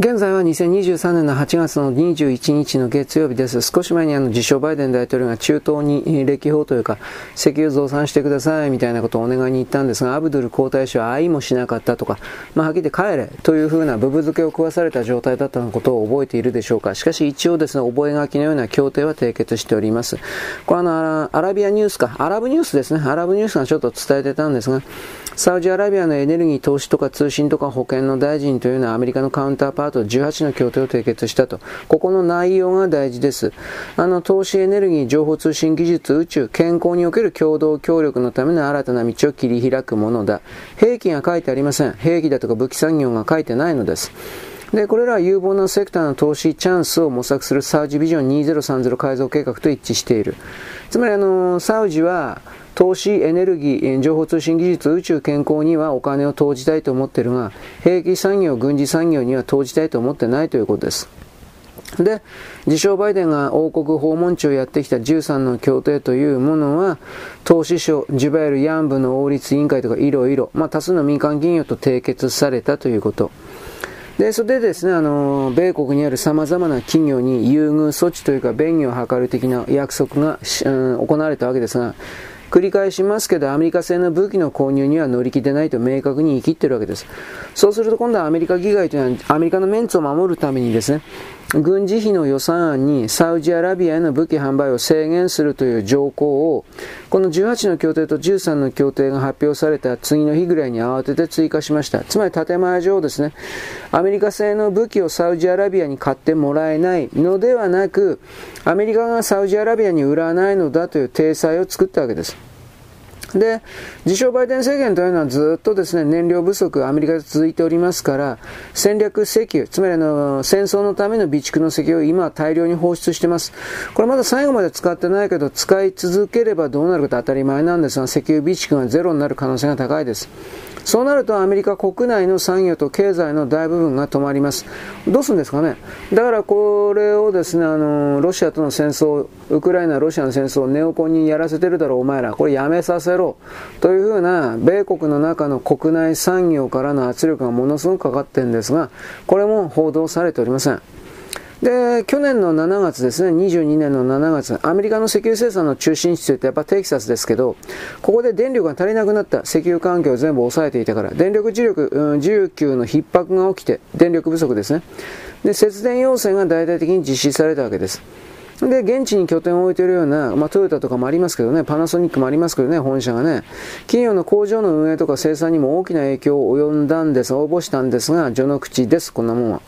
現在は2023年の8月の21日の月曜日です。少し前にあの自称バイデン大統領が中東に歴訪というか石油増産してくださいみたいなことをお願いに行ったんですが、アブドゥル皇太子は愛もしなかったとか、まあ、はっきり言って帰れというふうなブブ漬けを食わされた状態だったのことを覚えているでしょうか。しかし一応ですね、覚書のような協定は締結しております。これあのアラビアニュースか、アラブニュースですね。アラブニュースがちょっと伝えてたんですが、サウジアラビアのエネルギー投資とか通信とか保険の大臣というのはアメリカのカウンターパート18の協定を締結したと。ここの内容が大事です。あの、投資エネルギー、情報通信技術、宇宙、健康における共同協力のための新たな道を切り開くものだ。兵器が書いてありません。兵器だとか武器産業が書いてないのです。で、これらは有望なセクターの投資チャンスを模索するサウジビジョン2030改造計画と一致している。つまりあの、サウジは、投資、エネルギー、情報通信技術、宇宙健康にはお金を投じたいと思っているが、兵器産業、軍事産業には投じたいと思ってないということです。で、自称バイデンが王国訪問地をやってきた13の協定というものは、投資省、ジュバイル・ヤンブの王立委員会とかいろいろ、まあ多数の民間企業と締結されたということ。で、それでですね、あの、米国にある様々な企業に優遇措置というか、便宜を図る的な約束が、うん、行われたわけですが、繰り返しますけど、アメリカ製の武器の購入には乗り気でないと明確に言い切ってるわけです。そうすると今度はアメリカ議会というのは、アメリカのメンツを守るためにですね、軍事費の予算案にサウジアラビアへの武器販売を制限するという条項を、この18の協定と13の協定が発表された次の日ぐらいに慌てて追加しました。つまり建前上ですね、アメリカ製の武器をサウジアラビアに買ってもらえないのではなく、アメリカがサウジアラビアに売らないのだという体裁を作ったわけです。で、自称バイデン政権というのはずっとですね、燃料不足、アメリカで続いておりますから、戦略石油、つまりあの、戦争のための備蓄の石油を今大量に放出してます。これまだ最後まで使ってないけど、使い続ければどうなるか当たり前なんですが、石油備蓄がゼロになる可能性が高いです。そうなるとアメリカ国内の産業と経済の大部分が止まります。どうするんですかねだからこれをですね、あの、ロシアとの戦争、ウクライナ、ロシアの戦争をネオコンにやらせてるだろう、お前ら。これやめさせろ。というふうな、米国の中の国内産業からの圧力がものすごくかかってるんですが、これも報道されておりません。で、去年の7月ですね、22年の7月、アメリカの石油生産の中心地といってやっぱテキサスですけど、ここで電力が足りなくなった石油環境を全部抑えていたから、電力磁力、うん、需給の逼迫が起きて、電力不足ですね。で、節電要請が大々的に実施されたわけです。で、現地に拠点を置いているような、まあ、トヨタとかもありますけどね、パナソニックもありますけどね、本社がね、企業の工場の運営とか生産にも大きな影響を及んだんです、応募したんですが、序の口です、こんなもんは。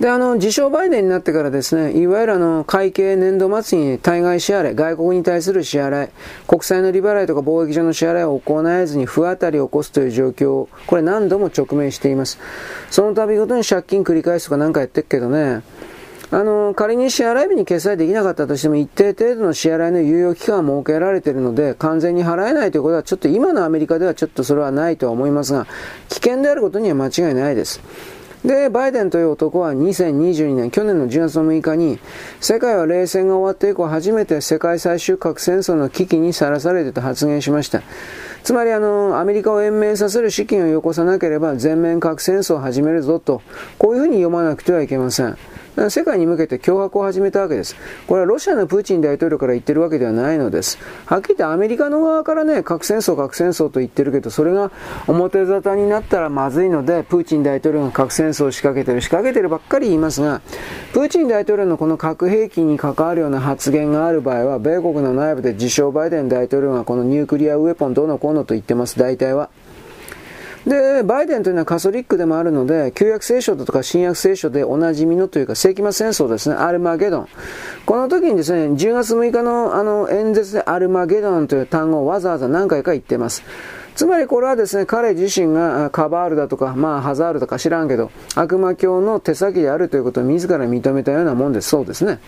で、あの、自称バイデンになってからですね、いわゆるあの、会計年度末に対外支払い、外国に対する支払い、国債の利払いとか貿易上の支払いを行えずに不当たりを起こすという状況を、これ何度も直面しています。その度ごとに借金繰り返すとか何かやってるけどね、あの、仮に支払い日に決済できなかったとしても一定程度の支払いの猶予期間が設けられているので、完全に払えないということはちょっと今のアメリカではちょっとそれはないとは思いますが、危険であることには間違いないです。で、バイデンという男は2022年、去年の10月6日に、世界は冷戦が終わって以降初めて世界最終核戦争の危機にさらされてと発言しました。つまりあの、アメリカを延命させる資金をよこさなければ全面核戦争を始めるぞと、こういうふうに読まなくてはいけません。世界に向けて脅迫を始めたわけです。これはロシアのプーチン大統領から言ってるわけではないのです。はっきり言ってアメリカの側からね、核戦争、核戦争と言ってるけど、それが表沙汰になったらまずいので、プーチン大統領が核戦争を仕掛けてる、仕掛けてるばっかり言いますが、プーチン大統領のこの核兵器に関わるような発言がある場合は、米国の内部で自称バイデン大統領がこのニュークリアウェポンどうのこうのと言ってます、大体は。で、バイデンというのはカソリックでもあるので、旧約聖書だとか新約聖書でおなじみのというか、世紀末戦争ですね、アルマゲドン。この時にですね、10月6日のあの演説でアルマゲドンという単語をわざわざ何回か言ってます。つまりこれはですね、彼自身がカバールだとか、まあハザールとか知らんけど、悪魔教の手先であるということを自ら認めたようなもんです。そうですね。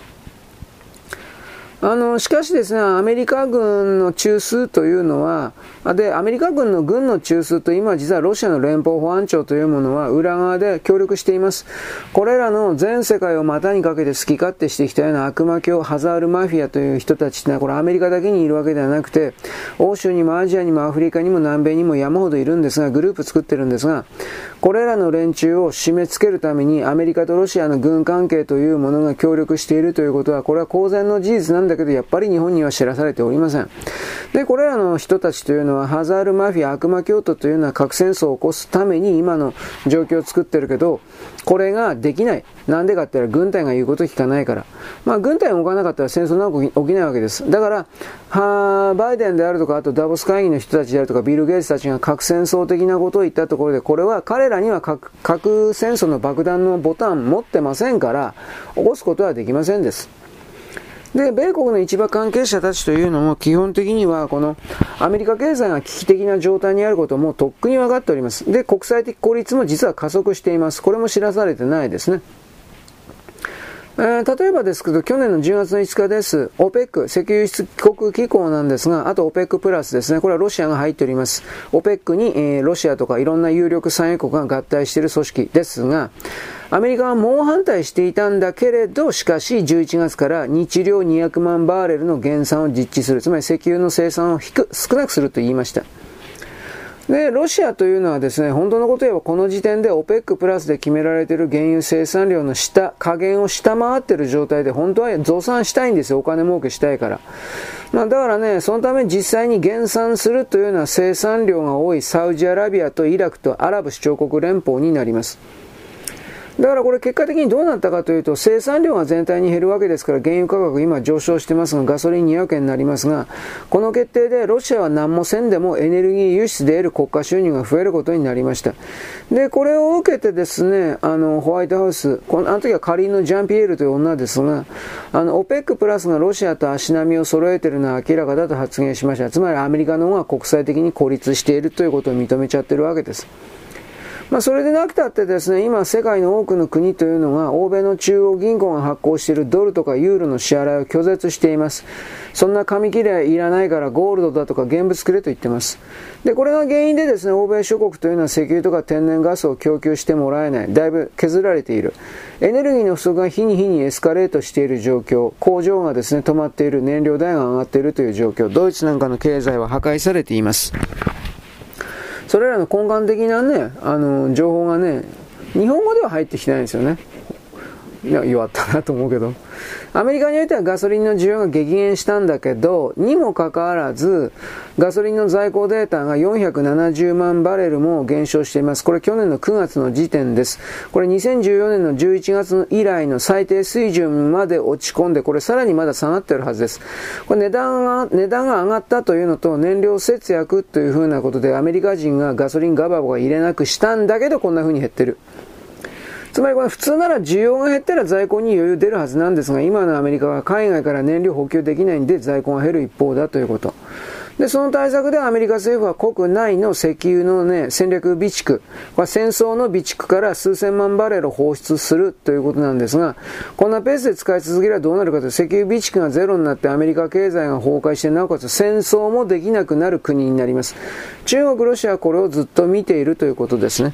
あの、しかしですね、アメリカ軍の中枢というのは、で、アメリカ軍の軍の中枢と今実はロシアの連邦保安庁というものは裏側で協力しています。これらの全世界を股にかけて好き勝手してきたような悪魔教、ハザールマフィアという人たちってのはこれアメリカだけにいるわけではなくて、欧州にもアジアにもアフリカにも南米にも山ほどいるんですが、グループ作ってるんですが、これらの連中を締め付けるためにアメリカとロシアの軍関係というものが協力しているということは、これは公然の事実なんだけど、やっぱり日本には知らされておりません。で、これらの人たちというのは、ハザールマフィア、悪魔教徒というのは核戦争を起こすために今の状況を作ってるけど、これができない。なんでかって言ったら軍隊が言うこと聞かないから。まあ軍隊が動かなかったら戦争なんか起きないわけです。だから、はバイデンであるとか、あとダボス会議の人たちであるとか、ビル・ゲイツたちが核戦争的なことを言ったところで、これは彼らには核核戦争の爆弾のボタン持ってませんから、起こすことはできませんです。で、米国の市場関係者たちというのも基本的にはこのアメリカ経済が危機的な状態にあることもとっくに分かっております。で、国際的孤立も実は加速しています。これも知らされてないですね。えー、例えばですけど、去年の10月の5日です。OPEC、石油輸出国機構なんですが、あと OPEC プラスですね。これはロシアが入っております。OPEC に、えー、ロシアとかいろんな有力産油国が合体している組織ですが、アメリカは猛反対していたんだけれど、しかし11月から日量200万バーレルの減産を実地する。つまり石油の生産を少なくすると言いました。で、ロシアというのはですね、本当のこと言えばこの時点で OPEC プラスで決められている原油生産量の下、加減を下回っている状態で本当は増産したいんですよ。お金儲けしたいから。まあだからね、そのため実際に減産するというのは生産量が多いサウジアラビアとイラクとアラブ首長国連邦になります。だからこれ結果的にどうなったかというと、生産量が全体に減るわけですから、原油価格今上昇してますが、ガソリン200円になりますが、この決定でロシアは何もせんでもエネルギー輸出で得る国家収入が増えることになりました。で、これを受けてですね、あの、ホワイトハウス、このあの時は仮のジャンピエールという女ですが、あの、OPEC プラスがロシアと足並みを揃えているのは明らかだと発言しました。つまりアメリカの方が国際的に孤立しているということを認めちゃってるわけです。まあ、それでなくたってですね、今世界の多くの国というのが欧米の中央銀行が発行しているドルとかユーロの支払いを拒絶しています。そんな紙切れはいらないからゴールドだとか現物くれと言ってます。で、これが原因でですね、欧米諸国というのは石油とか天然ガスを供給してもらえない。だいぶ削られている。エネルギーの不足が日に日にエスカレートしている状況。工場がですね、止まっている。燃料代が上がっているという状況。ドイツなんかの経済は破壊されています。それらの根幹的なね、あの、情報がね、日本語では入ってきてないんですよね。いや、弱ったなと思うけど。アメリカにおいてはガソリンの需要が激減したんだけど、にもかかわらず、ガソリンの在庫データが470万バレルも減少しています。これ去年の9月の時点です。これ2014年の11月以来の最低水準まで落ち込んで、これさらにまだ下がってるはずです。これ値段が、値段が上がったというのと燃料節約というふうなことでアメリカ人がガソリンガバガバ入れなくしたんだけどこんな風に減ってる。つまりこれ普通なら需要が減ったら在庫に余裕出るはずなんですが、今のアメリカは海外から燃料補給できないんで在庫が減る一方だということ。で、その対策でアメリカ政府は国内の石油のね、戦略備蓄、これ戦争の備蓄から数千万バレル放出するということなんですが、こんなペースで使い続ければどうなるかというと、石油備蓄がゼロになってアメリカ経済が崩壊して、なおかつ戦争もできなくなる国になります。中国、ロシアはこれをずっと見ているということですね。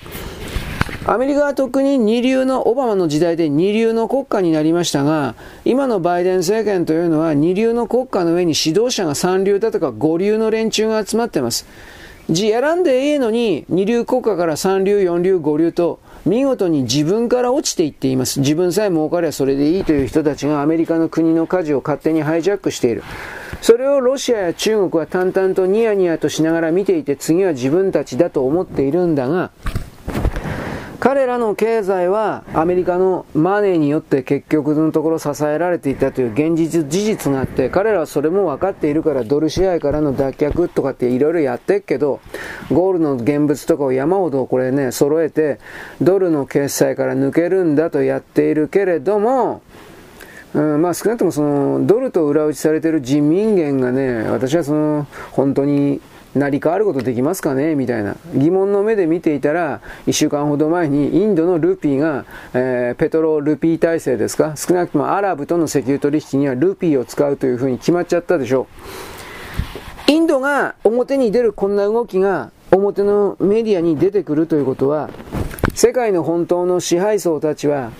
アメリカは特に二流の、オバマの時代で二流の国家になりましたが、今のバイデン政権というのは二流の国家の上に指導者が三流だとか五流の連中が集まっています。字選んでいいのに二流国家から三流、四流、五流と見事に自分から落ちていっています。自分さえ儲かればそれでいいという人たちがアメリカの国の舵を勝手にハイジャックしている。それをロシアや中国は淡々とニヤニヤとしながら見ていて次は自分たちだと思っているんだが、彼らの経済はアメリカのマネーによって結局のところ支えられていたという現実事実があって彼らはそれも分かっているからドル支配からの脱却とかっていろいろやってっけどゴールの現物とかを山ほどこれね揃えてドルの決済から抜けるんだとやっているけれどもうん、まあ少なくともそのドルと裏打ちされている人民元がね私はその本当に成り代わることできますかね？みたいな。疑問の目で見ていたら、1週間ほど前にインドのルピーが、えー、ペトロルピー体制ですか？少なくともアラブとの石油取引にはルピーを使うというふうに決まっちゃったでしょう。インドが表に出るこんな動きが表のメディアに出てくるということは、世界の本当の支配層たちは、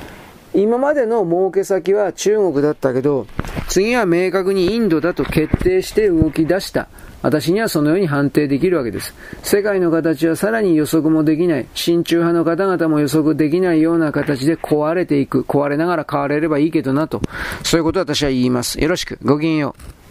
今までの儲け先は中国だったけど、次は明確にインドだと決定して動き出した。私にはそのように判定できるわけです。世界の形はさらに予測もできない、親中派の方々も予測できないような形で壊れていく、壊れながら変われればいいけどなと、そういうことを私は言います。よろしく、ごきげんよう。